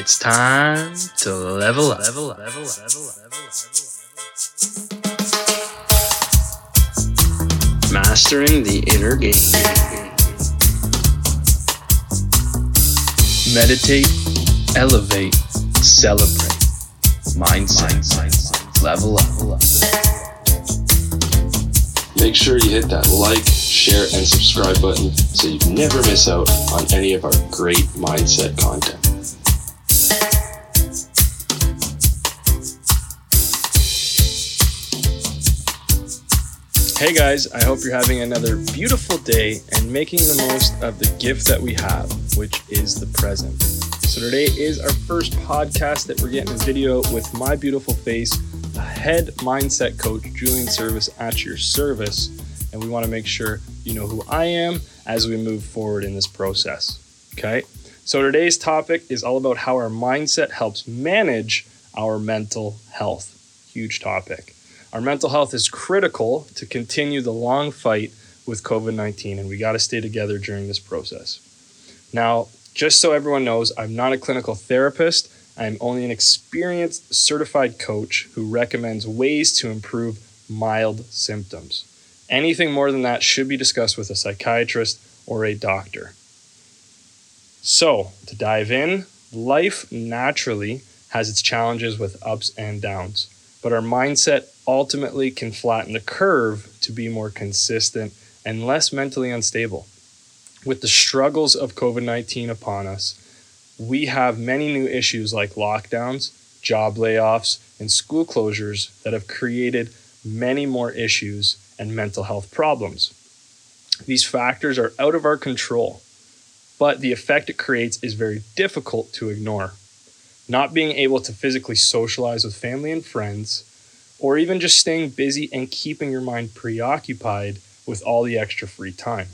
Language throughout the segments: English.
It's time to level up. Level up. Level up. Level up. Level up. Mastering the inner game. Meditate, elevate, celebrate. Mindset. Mindset. Level up. Level up. Make sure you hit that like, share, and subscribe button so you never miss out on any of our great mindset content. Hey guys, I hope you're having another beautiful day and making the most of the gift that we have, which is the present. So, today is our first podcast that we're getting a video with my beautiful face, the head mindset coach, Julian Service, at your service. And we want to make sure you know who I am as we move forward in this process. Okay, so today's topic is all about how our mindset helps manage our mental health. Huge topic. Our mental health is critical to continue the long fight with COVID 19, and we got to stay together during this process. Now, just so everyone knows, I'm not a clinical therapist. I'm only an experienced certified coach who recommends ways to improve mild symptoms. Anything more than that should be discussed with a psychiatrist or a doctor. So, to dive in, life naturally has its challenges with ups and downs, but our mindset ultimately can flatten the curve to be more consistent and less mentally unstable. With the struggles of COVID 19 upon us, we have many new issues like lockdowns, job layoffs, and school closures that have created many more issues and mental health problems. These factors are out of our control, but the effect it creates is very difficult to ignore. Not being able to physically socialize with family and friends, or even just staying busy and keeping your mind preoccupied with all the extra free time.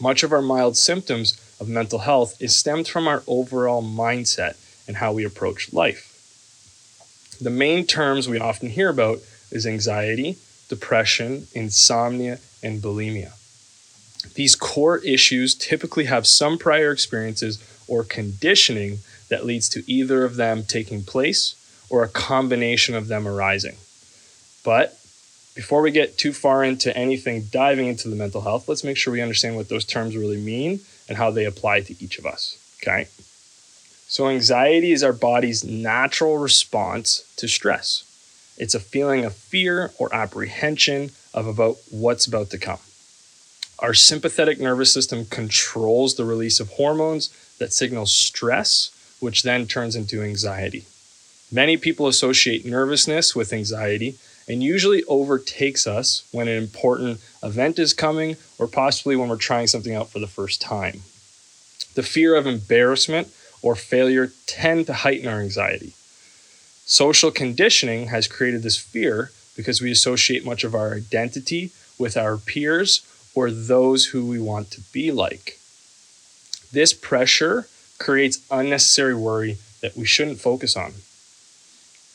Much of our mild symptoms of mental health is stemmed from our overall mindset and how we approach life. The main terms we often hear about is anxiety, depression, insomnia, and bulimia. These core issues typically have some prior experiences or conditioning that leads to either of them taking place or a combination of them arising. But before we get too far into anything diving into the mental health, let's make sure we understand what those terms really mean and how they apply to each of us. Okay? So, anxiety is our body's natural response to stress. It's a feeling of fear or apprehension of about what's about to come. Our sympathetic nervous system controls the release of hormones that signal stress, which then turns into anxiety. Many people associate nervousness with anxiety and usually overtakes us when an important event is coming or possibly when we're trying something out for the first time. The fear of embarrassment or failure tend to heighten our anxiety. Social conditioning has created this fear because we associate much of our identity with our peers or those who we want to be like. This pressure creates unnecessary worry that we shouldn't focus on.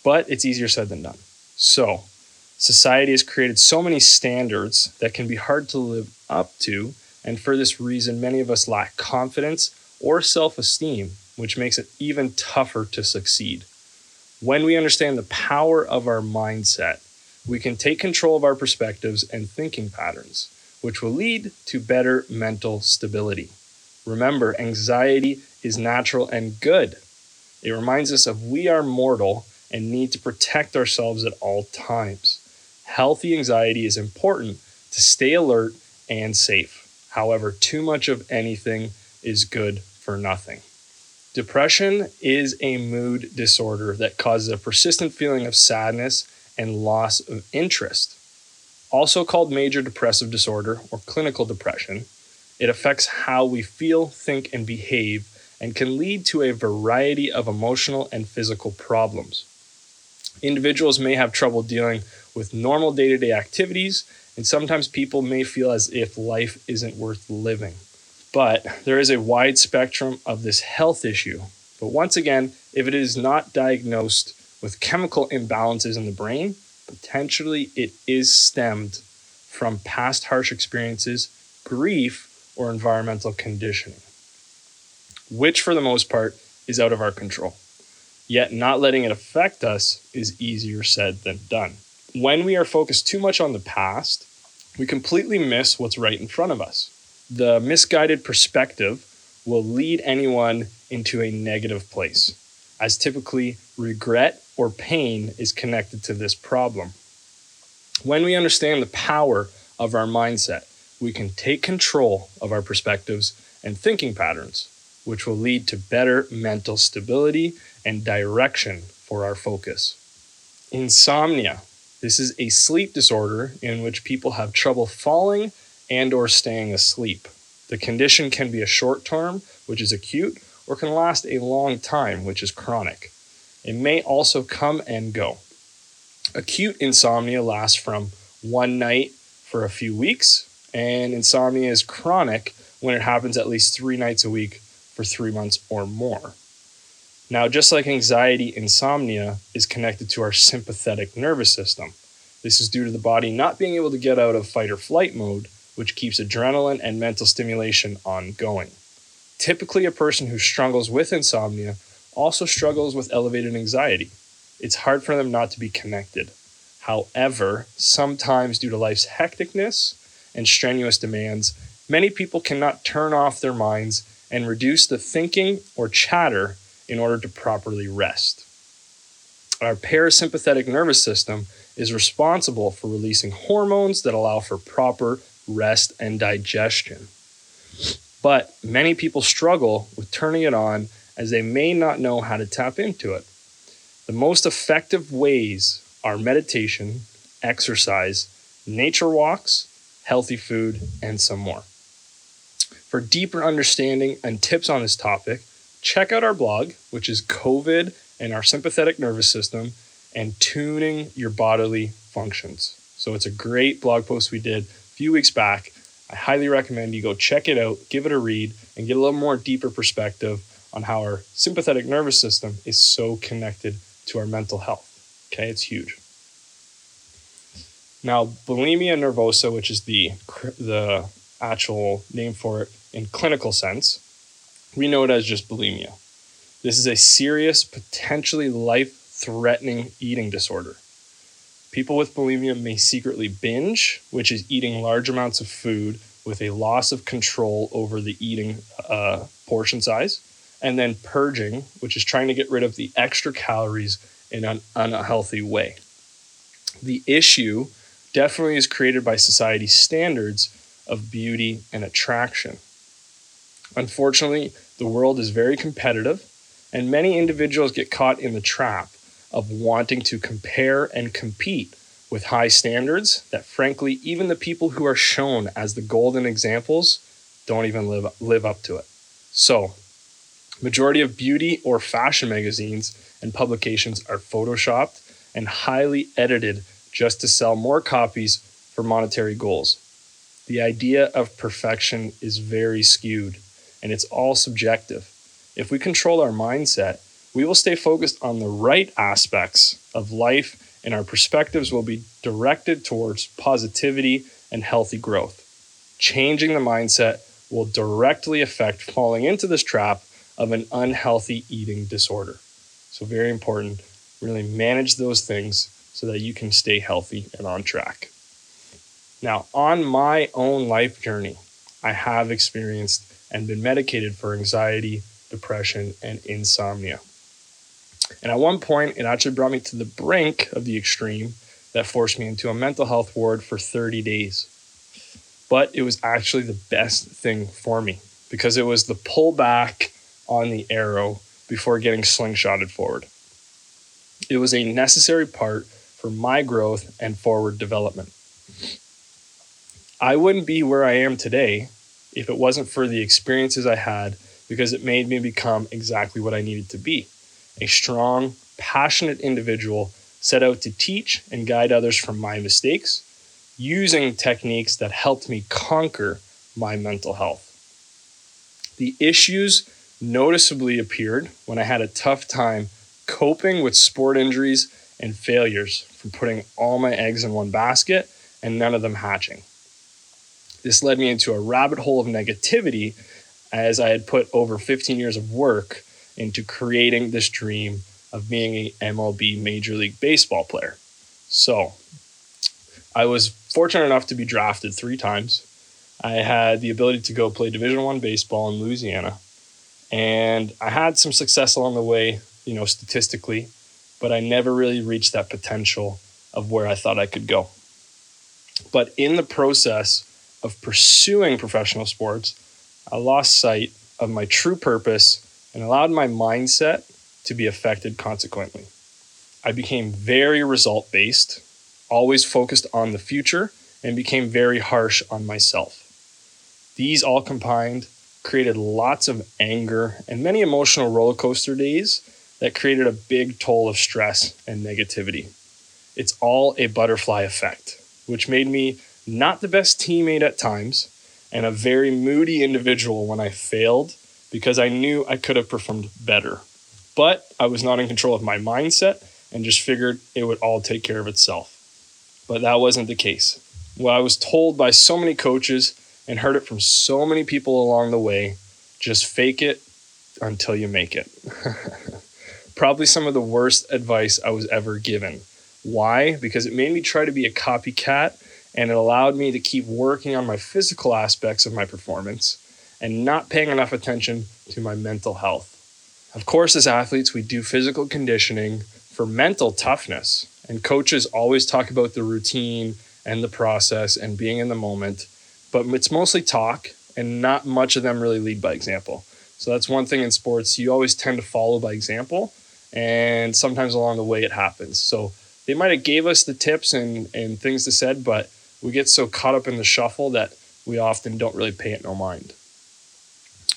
But it's easier said than done. So, society has created so many standards that can be hard to live up to, and for this reason, many of us lack confidence or self esteem, which makes it even tougher to succeed. When we understand the power of our mindset, we can take control of our perspectives and thinking patterns, which will lead to better mental stability. Remember, anxiety is natural and good. It reminds us of we are mortal and need to protect ourselves at all times. Healthy anxiety is important to stay alert and safe. However, too much of anything is good for nothing. Depression is a mood disorder that causes a persistent feeling of sadness and loss of interest. Also called major depressive disorder or clinical depression, it affects how we feel, think, and behave and can lead to a variety of emotional and physical problems. Individuals may have trouble dealing with normal day to day activities, and sometimes people may feel as if life isn't worth living. But there is a wide spectrum of this health issue. But once again, if it is not diagnosed with chemical imbalances in the brain, potentially it is stemmed from past harsh experiences, grief, or environmental conditioning, which for the most part is out of our control. Yet, not letting it affect us is easier said than done. When we are focused too much on the past, we completely miss what's right in front of us. The misguided perspective will lead anyone into a negative place, as typically regret or pain is connected to this problem. When we understand the power of our mindset, we can take control of our perspectives and thinking patterns, which will lead to better mental stability and direction for our focus. Insomnia. This is a sleep disorder in which people have trouble falling and or staying asleep. The condition can be a short term, which is acute, or can last a long time, which is chronic. It may also come and go. Acute insomnia lasts from one night for a few weeks, and insomnia is chronic when it happens at least three nights a week for three months or more. Now, just like anxiety, insomnia is connected to our sympathetic nervous system. This is due to the body not being able to get out of fight or flight mode, which keeps adrenaline and mental stimulation ongoing. Typically, a person who struggles with insomnia also struggles with elevated anxiety. It's hard for them not to be connected. However, sometimes due to life's hecticness and strenuous demands, many people cannot turn off their minds and reduce the thinking or chatter in order to properly rest. Our parasympathetic nervous system is responsible for releasing hormones that allow for proper rest and digestion. But many people struggle with turning it on as they may not know how to tap into it. The most effective ways are meditation, exercise, nature walks, healthy food, and some more. For deeper understanding and tips on this topic, check out our blog, which is COVID and our sympathetic nervous system and tuning your bodily functions. So it's a great blog post we did a few weeks back. I highly recommend you go check it out, give it a read, and get a little more deeper perspective on how our sympathetic nervous system is so connected to our mental health. Okay, it's huge. Now, bulimia nervosa, which is the the actual name for it in clinical sense, we know it as just bulimia. This is a serious, potentially life-threatening eating disorder. People with bulimia may secretly binge, which is eating large amounts of food with a loss of control over the eating uh, portion size, and then purging, which is trying to get rid of the extra calories in an unhealthy way. The issue definitely is created by society's standards of beauty and attraction. Unfortunately, the world is very competitive, and many individuals get caught in the trap of wanting to compare and compete with high standards that, frankly, even the people who are shown as the golden examples don't even live, live up to it. So, majority of beauty or fashion magazines and publications are photoshopped and highly edited just to sell more copies for monetary goals. The idea of perfection is very skewed and it's all subjective. If we control our mindset, we will stay focused on the right aspects of life and our perspectives will be directed towards positivity and healthy growth. Changing the mindset will directly affect falling into this trap of an unhealthy eating disorder. So, very important. Really manage those things so that you can stay healthy and on track. Now, on my own life journey, I have experienced and been medicated for anxiety, depression, and insomnia. And at one point, it actually brought me to the brink of the extreme that forced me into a mental health ward for 30 days. But it was actually the best thing for me because it was the pullback on the arrow before getting slingshotted forward. It was a necessary part for my growth and forward development. I wouldn't be where I am today if it wasn't for the experiences I had because it made me become exactly what I needed to be a strong, passionate individual set out to teach and guide others from my mistakes using techniques that helped me conquer my mental health. The issues noticeably appeared when I had a tough time coping with sport injuries and failures from putting all my eggs in one basket and none of them hatching. This led me into a rabbit hole of negativity as I had put over 15 years of work into creating this dream of being a MLB Major League Baseball player. So, I was fortunate enough to be drafted three times. I had the ability to go play Division One baseball in Louisiana, and I had some success along the way, you know, statistically, but I never really reached that potential of where I thought I could go. But in the process of pursuing professional sports, I lost sight of my true purpose and allowed my mindset to be affected consequently. I became very result based, always focused on the future, and became very harsh on myself. These all combined created lots of anger and many emotional roller coaster days that created a big toll of stress and negativity. It's all a butterfly effect, which made me not the best teammate at times and a very moody individual when I failed because I knew I could have performed better. But I was not in control of my mindset and just figured it would all take care of itself. But that wasn't the case. What I was told by so many coaches and heard it from so many people along the way just fake it until you make it. Probably some of the worst advice I was ever given. Why? Because it made me try to be a copycat and it allowed me to keep working on my physical aspects of my performance and not paying enough attention to my mental health. Of course, as athletes, we do physical conditioning for mental toughness, and coaches always talk about the routine and the process and being in the moment, but it's mostly talk and not much of them really lead by example. So that's one thing in sports, you always tend to follow by example, and sometimes along the way it happens. So they might have gave us the tips and, and things to said, but we get so caught up in the shuffle that we often don't really pay it no mind.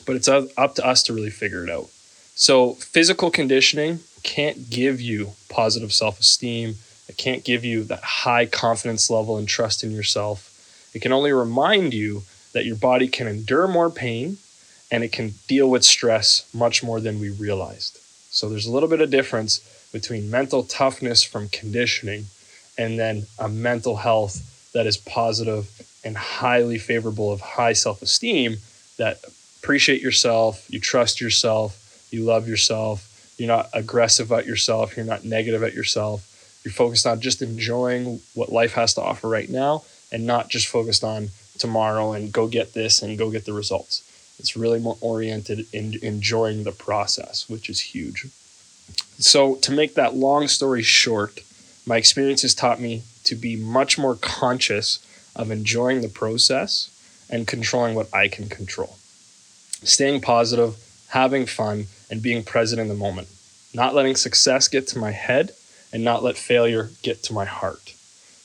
But it's up to us to really figure it out. So physical conditioning can't give you positive self-esteem. It can't give you that high confidence level and trust in yourself. It can only remind you that your body can endure more pain and it can deal with stress much more than we realized. So there's a little bit of difference between mental toughness from conditioning and then a mental health that is positive and highly favorable of high self-esteem that appreciate yourself, you trust yourself, you love yourself, you're not aggressive at yourself, you're not negative at yourself. You're focused on just enjoying what life has to offer right now and not just focused on tomorrow and go get this and go get the results. It's really more oriented in enjoying the process, which is huge. So, to make that long story short, my experience has taught me to be much more conscious of enjoying the process and controlling what I can control. Staying positive, having fun, and being present in the moment. Not letting success get to my head and not let failure get to my heart.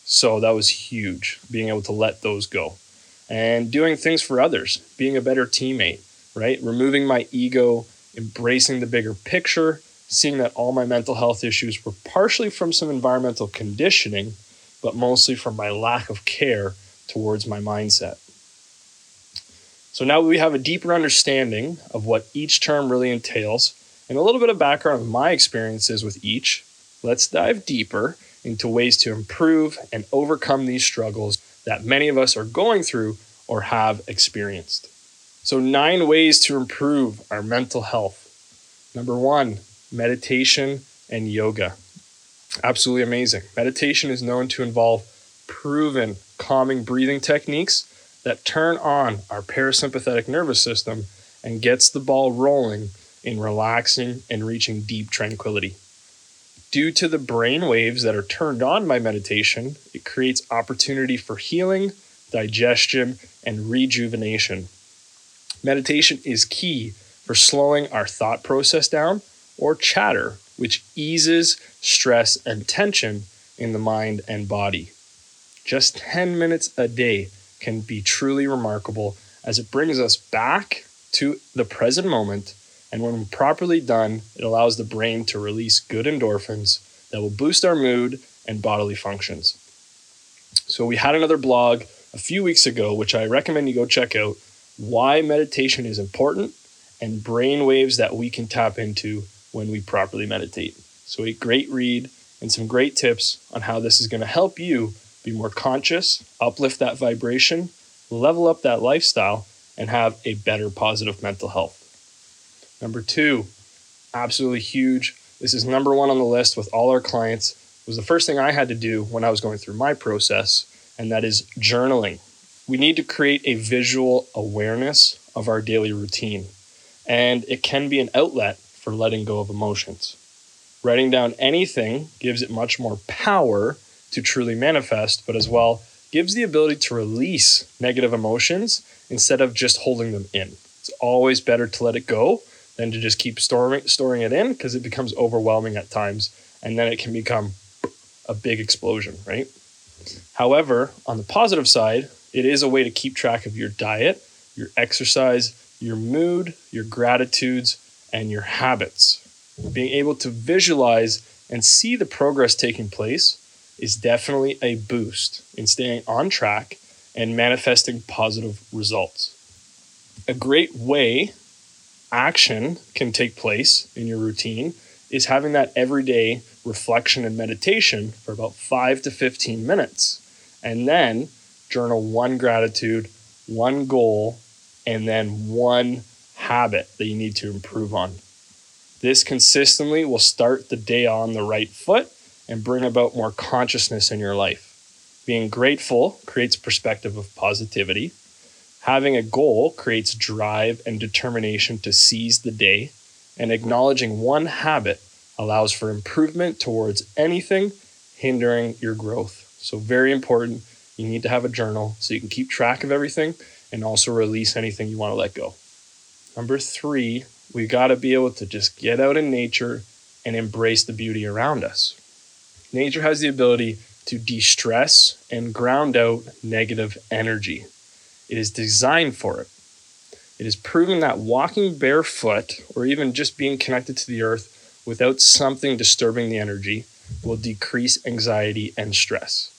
So that was huge, being able to let those go. And doing things for others, being a better teammate, right? Removing my ego, embracing the bigger picture, seeing that all my mental health issues were partially from some environmental conditioning, but mostly from my lack of care towards my mindset. So now we have a deeper understanding of what each term really entails and a little bit of background of my experiences with each. Let's dive deeper into ways to improve and overcome these struggles that many of us are going through or have experienced. So, nine ways to improve our mental health. Number one, meditation, and yoga. Absolutely amazing. Meditation is known to involve proven calming breathing techniques that turn on our parasympathetic nervous system and gets the ball rolling in relaxing and reaching deep tranquility. Due to the brain waves that are turned on by meditation, it creates opportunity for healing, digestion, and rejuvenation. Meditation is key for slowing our thought process down or chatter, which eases stress and tension in the mind and body. Just 10 minutes a day can be truly remarkable as it brings us back to the present moment. And when properly done, it allows the brain to release good endorphins that will boost our mood and bodily functions. So, we had another blog a few weeks ago, which I recommend you go check out why meditation is important and brain waves that we can tap into when we properly meditate. So, a great read and some great tips on how this is going to help you be more conscious, uplift that vibration, level up that lifestyle, and have a better positive mental health. Number two, absolutely huge. This is number one on the list with all our clients. It was the first thing I had to do when I was going through my process, and that is journaling. We need to create a visual awareness of our daily routine, and it can be an outlet for letting go of emotions. Writing down anything gives it much more power to truly manifest, but as well gives the ability to release negative emotions instead of just holding them in. It's always better to let it go than to just keep storing storing it in because it becomes overwhelming at times and then it can become a big explosion, right? However, on the positive side, it is a way to keep track of your diet, your exercise, your mood, your gratitudes, and your habits. Being able to visualize and see the progress taking place is definitely a boost in staying on track and manifesting positive results. A great way action can take place in your routine is having that everyday reflection and meditation for about 5 to 15 minutes and then journal one gratitude, one goal, and then one habit that you need to improve on. This consistently will start the day on the right foot and bring about more consciousness in your life. Being grateful creates perspective of positivity. Having a goal creates drive and determination to seize the day, and acknowledging one habit allows for improvement towards anything hindering your growth. So, very important. You need to have a journal so you can keep track of everything and also release anything you want to let go. Number three, we got to be able to just get out in nature and embrace the beauty around us. Nature has the ability to de stress and ground out negative energy. It is designed for it. It is proven that walking barefoot or even just being connected to the earth without something disturbing the energy will decrease anxiety and stress.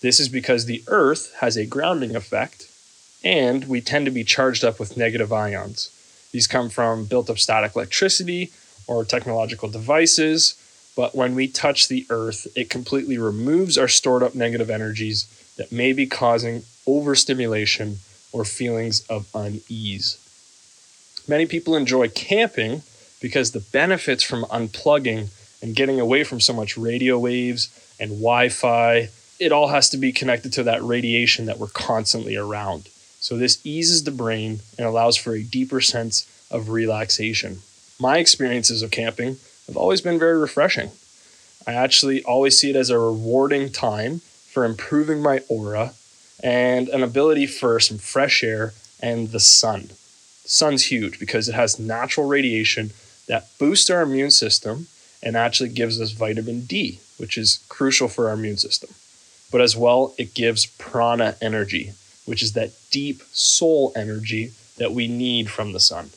This is because the earth has a grounding effect and we tend to be charged up with negative ions. These come from built up static electricity or technological devices but when we touch the earth, it completely removes our stored up negative energies that may be causing overstimulation or feelings of unease. Many people enjoy camping because the benefits from unplugging and getting away from so much radio waves and Wi Fi, it all has to be connected to that radiation that we're constantly around. So, this eases the brain and allows for a deeper sense of relaxation. My experiences of camping have always been very refreshing. I actually always see it as a rewarding time for improving my aura and an ability for some fresh air and the sun. The sun's huge because it has natural radiation that boosts our immune system and actually gives us vitamin D, which is crucial for our immune system. But as well, it gives prana energy, which is that deep soul energy that we need from the sun.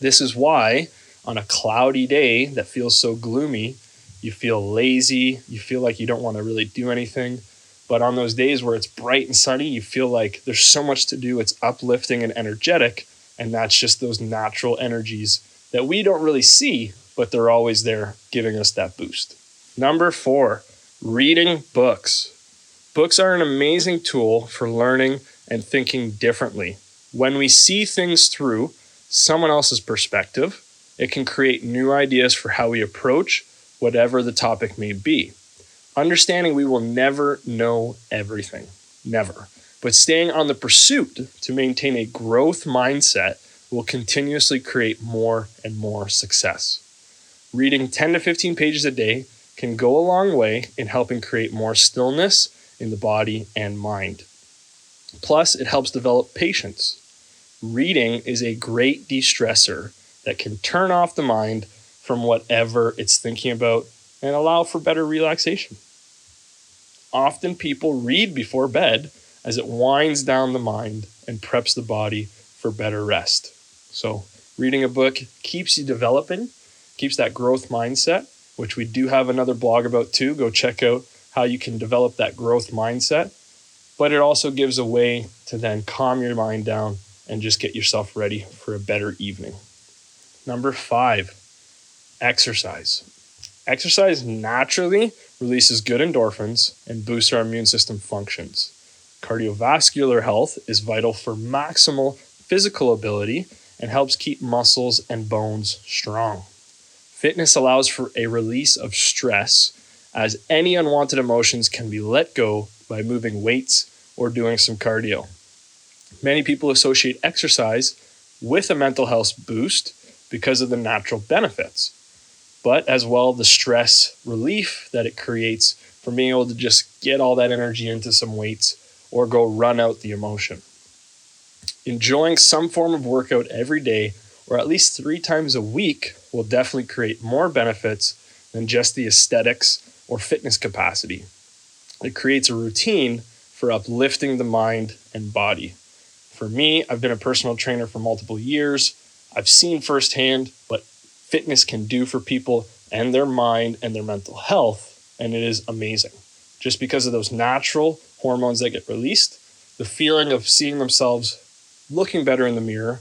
This is why on a cloudy day that feels so gloomy, you feel lazy, you feel like you don't want to really do anything. But on those days where it's bright and sunny, you feel like there's so much to do, it's uplifting and energetic. And that's just those natural energies that we don't really see, but they're always there giving us that boost. Number four, reading books. Books are an amazing tool for learning and thinking differently. When we see things through someone else's perspective, it can create new ideas for how we approach whatever the topic may be. Understanding we will never know everything, never. But staying on the pursuit to maintain a growth mindset will continuously create more and more success. Reading 10 to 15 pages a day can go a long way in helping create more stillness in the body and mind. Plus, it helps develop patience. Reading is a great de stressor that can turn off the mind from whatever it's thinking about and allow for better relaxation. Often people read before bed as it winds down the mind and preps the body for better rest. So, reading a book keeps you developing, keeps that growth mindset, which we do have another blog about too. Go check out how you can develop that growth mindset. But it also gives a way to then calm your mind down and just get yourself ready for a better evening. Number five, exercise. Exercise naturally releases good endorphins and boosts our immune system functions. Cardiovascular health is vital for maximal physical ability and helps keep muscles and bones strong. Fitness allows for a release of stress, as any unwanted emotions can be let go by moving weights or doing some cardio. Many people associate exercise with a mental health boost because of the natural benefits, but as well the stress relief that it creates from being able to just get all that energy into some weights or go run out the emotion. Enjoying some form of workout every day or at least three times a week will definitely create more benefits than just the aesthetics or fitness capacity. It creates a routine for uplifting the mind and body. For me, I've been a personal trainer for multiple years. I've seen firsthand what fitness can do for people and their mind and their mental health, and it is amazing. Just because of those natural hormones that get released, the feeling of seeing themselves looking better in the mirror,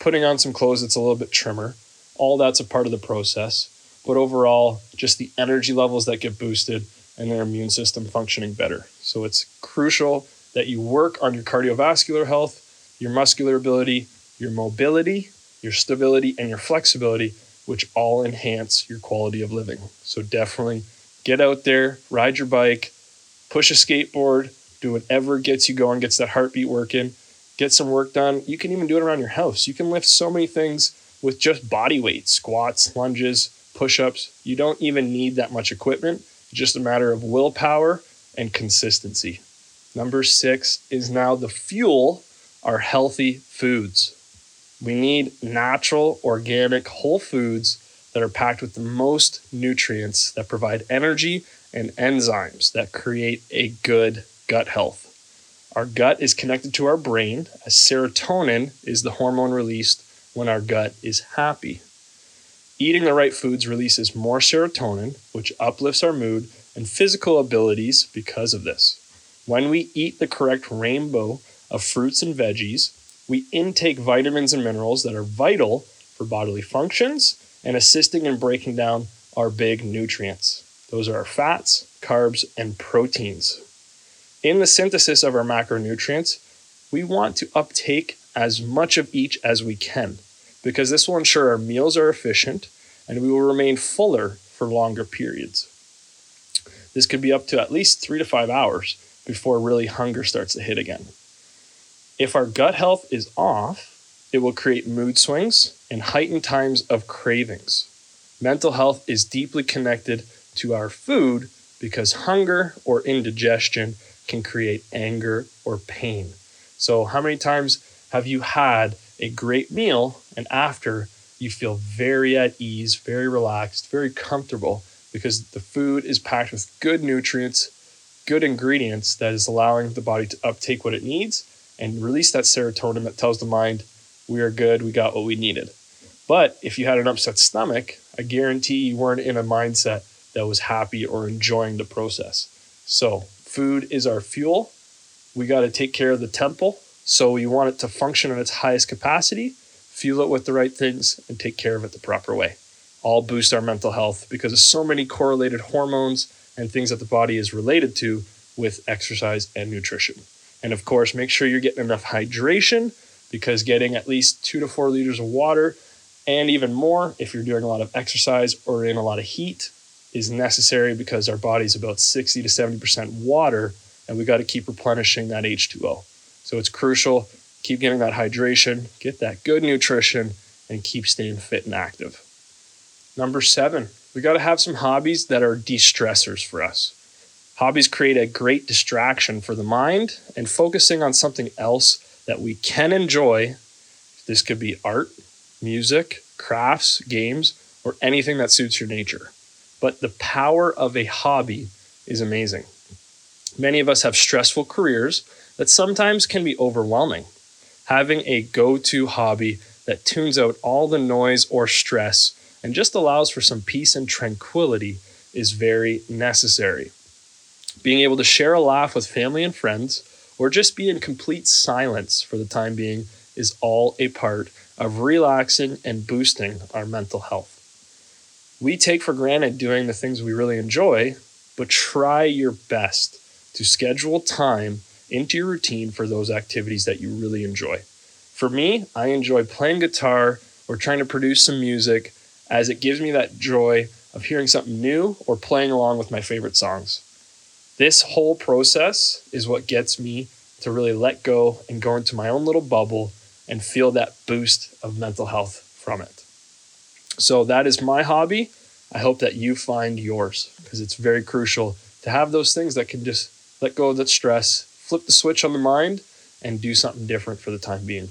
putting on some clothes that's a little bit trimmer, all that's a part of the process. But overall, just the energy levels that get boosted and their immune system functioning better. So it's crucial that you work on your cardiovascular health, your muscular ability, your mobility, your stability, and your flexibility, which all enhance your quality of living. So definitely get out there, ride your bike, push a skateboard, do whatever gets you going, gets that heartbeat working, get some work done. You can even do it around your house. You can lift so many things with just body weight, squats, lunges, push ups. You don't even need that much equipment. Just a matter of willpower and consistency. Number six is now the fuel are healthy foods. We need natural, organic, whole foods that are packed with the most nutrients that provide energy and enzymes that create a good gut health. Our gut is connected to our brain, as serotonin is the hormone released when our gut is happy. Eating the right foods releases more serotonin, which uplifts our mood and physical abilities because of this. When we eat the correct rainbow of fruits and veggies, we intake vitamins and minerals that are vital for bodily functions and assisting in breaking down our big nutrients. Those are our fats, carbs, and proteins. In the synthesis of our macronutrients, we want to uptake as much of each as we can because this will ensure our meals are efficient and we will remain fuller for longer periods. This could be up to at least three to five hours before really hunger starts to hit again. If our gut health is off, it will create mood swings and heightened times of cravings. Mental health is deeply connected to our food because hunger or indigestion can create anger or pain. So, how many times have you had a great meal and after you feel very at ease, very relaxed, very comfortable because the food is packed with good nutrients, good ingredients that is allowing the body to uptake what it needs and release that serotonin that tells the mind, we are good, we got what we needed. But if you had an upset stomach, I guarantee you weren't in a mindset that was happy or enjoying the process. So, food is our fuel. We got to take care of the temple. So, you want it to function at its highest capacity, fuel it with the right things, and take care of it the proper way. All boost our mental health because of so many correlated hormones and things that the body is related to with exercise and nutrition. And of course, make sure you're getting enough hydration because getting at least two to four liters of water and even more if you're doing a lot of exercise or in a lot of heat is necessary because our body's about 60 to 70% water and we got to keep replenishing that H2O. So it's crucial. Keep getting that hydration, get that good nutrition, and keep staying fit and active. Number seven, we got to have some hobbies that are de stressors for us. Hobbies create a great distraction for the mind and focusing on something else that we can enjoy. This could be art, music, crafts, games, or anything that suits your nature. But the power of a hobby is amazing. Many of us have stressful careers that sometimes can be overwhelming. Having a go to hobby that tunes out all the noise or stress and just allows for some peace and tranquility is very necessary. Being able to share a laugh with family and friends, or just be in complete silence for the time being, is all a part of relaxing and boosting our mental health. We take for granted doing the things we really enjoy, but try your best to schedule time into your routine for those activities that you really enjoy. For me, I enjoy playing guitar or trying to produce some music as it gives me that joy of hearing something new or playing along with my favorite songs. This whole process is what gets me to really let go and go into my own little bubble and feel that boost of mental health from it. So, that is my hobby. I hope that you find yours because it's very crucial to have those things that can just let go of that stress, flip the switch on the mind, and do something different for the time being.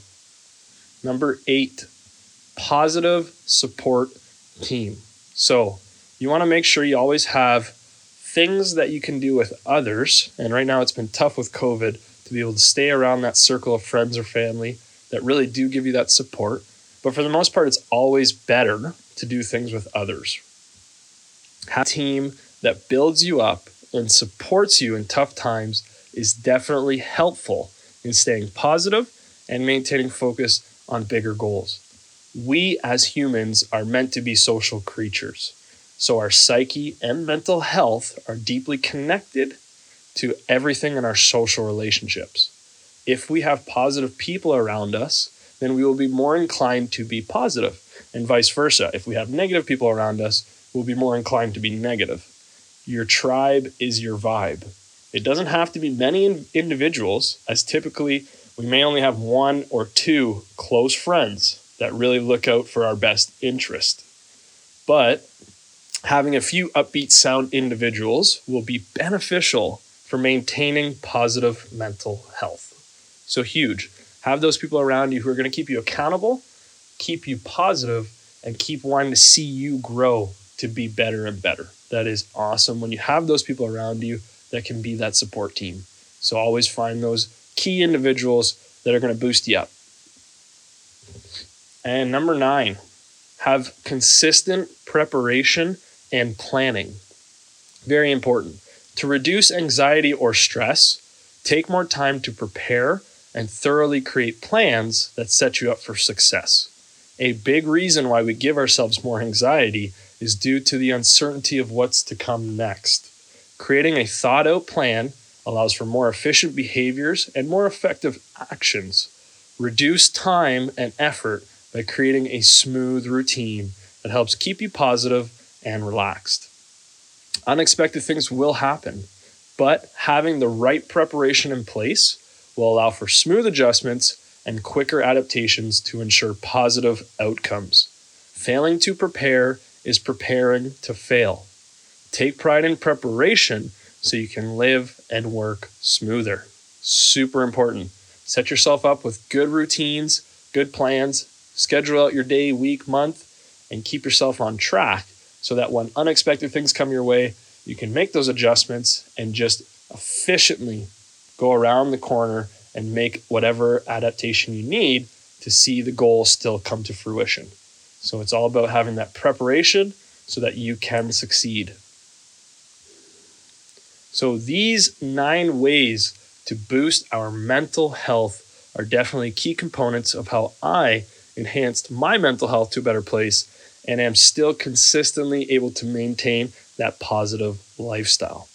Number eight, positive support team. So, you want to make sure you always have things that you can do with others. And right now, it's been tough with COVID to be able to stay around that circle of friends or family that really do give you that support. But for the most part, it's always better to do things with others. Have a team that builds you up and supports you in tough times is definitely helpful in staying positive and maintaining focus on bigger goals. We as humans are meant to be social creatures. So our psyche and mental health are deeply connected to everything in our social relationships. If we have positive people around us, then we will be more inclined to be positive, and vice versa. If we have negative people around us, we'll be more inclined to be negative. Your tribe is your vibe. It doesn't have to be many individuals, as typically we may only have one or two close friends that really look out for our best interest. But having a few upbeat sound individuals will be beneficial for maintaining positive mental health. So, huge. Have those people around you who are going to keep you accountable, keep you positive, and keep wanting to see you grow to be better and better. That is awesome when you have those people around you that can be that support team. So, always find those key individuals that are going to boost you up. And number nine, have consistent preparation and planning. Very important. To reduce anxiety or stress, take more time to prepare and thoroughly create plans that set you up for success. A big reason why we give ourselves more anxiety is due to the uncertainty of what's to come next. Creating a thought out plan allows for more efficient behaviors and more effective actions. Reduce time and effort by creating a smooth routine that helps keep you positive and relaxed. Unexpected things will happen, but having the right preparation in place will allow for smooth adjustments and quicker adaptations to ensure positive outcomes. Failing to prepare is preparing to fail. Take pride in preparation so you can live and work smoother. Super important. Set yourself up with good routines, good plans, schedule out your day, week, month, and keep yourself on track so that when unexpected things come your way, you can make those adjustments and just efficiently go around the corner and make whatever adaptation you need to see the goal still come to fruition. So it's all about having that preparation so that you can succeed. So these nine ways to boost our mental health are definitely key components of how I enhanced my mental health to a better place and am still consistently able to maintain that positive lifestyle.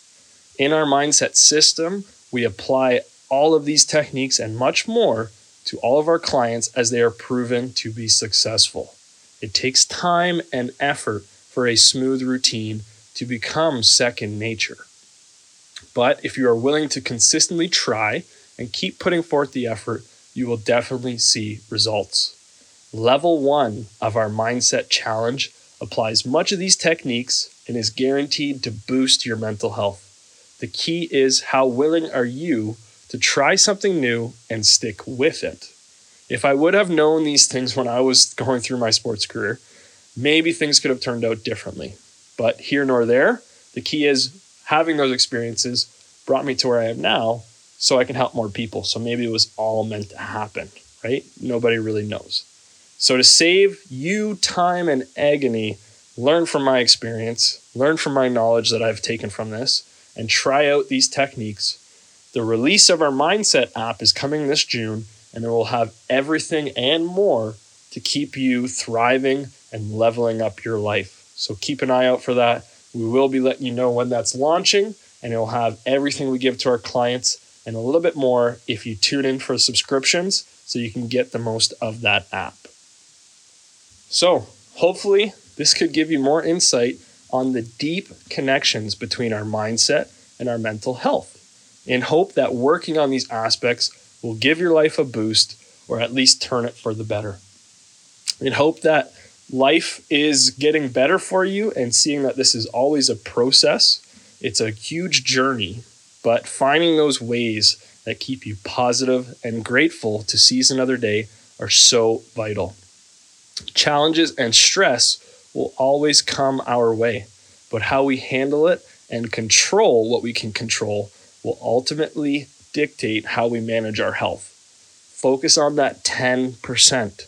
In our mindset system, we apply all of these techniques and much more to all of our clients as they are proven to be successful. It takes time and effort for a smooth routine to become second nature. But if you are willing to consistently try and keep putting forth the effort, you will definitely see results. Level one of our mindset challenge applies much of these techniques and is guaranteed to boost your mental health. The key is how willing are you to try something new and stick with it. If I would have known these things when I was going through my sports career, maybe things could have turned out differently. But here nor there, the key is having those experiences brought me to where I am now so I can help more people. So maybe it was all meant to happen, right? Nobody really knows. So to save you time and agony, learn from my experience, learn from my knowledge that I've taken from this, and try out these techniques the release of our Mindset app is coming this June, and it will have everything and more to keep you thriving and leveling up your life. So keep an eye out for that. We will be letting you know when that's launching, and it'll have everything we give to our clients and a little bit more if you tune in for subscriptions so you can get the most of that app. So, hopefully, this could give you more insight on the deep connections between our mindset and our mental health, in hope that working on these aspects will give your life a boost or at least turn it for the better. In hope that life is getting better for you and seeing that this is always a process, it's a huge journey, but finding those ways that keep you positive and grateful to seize another day are so vital. Challenges and stress will always come our way, but how we handle it and control what we can control will ultimately dictate how we manage our health. Focus on that 10%.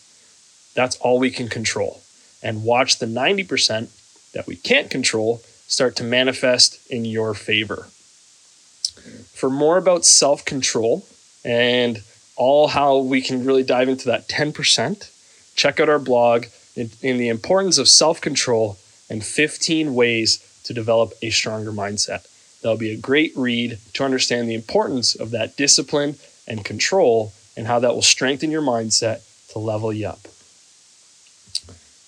That's all we can control. And watch the 90% that we can't control start to manifest in your favor. For more about self control and all how we can really dive into that 10%, check out our blog in, in the importance of self control and 15 ways to develop a stronger mindset. That'll be a great read to understand the importance of that discipline and control and how that will strengthen your mindset to level you up.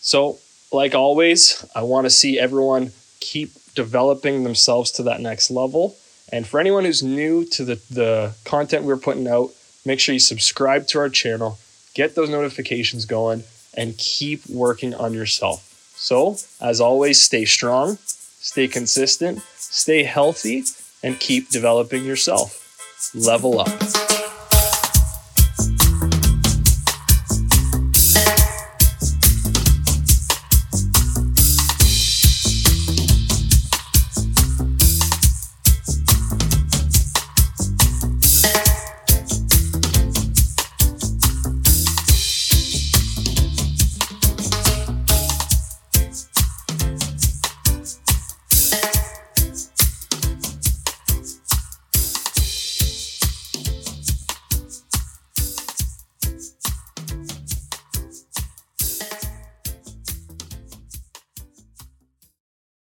So, like always, I want to see everyone keep developing themselves to that next level. And for anyone who's new to the, the content we're putting out, make sure you subscribe to our channel, get those notifications going, and keep working on yourself. So, as always, stay strong, stay consistent, stay healthy, and keep developing yourself. Level up.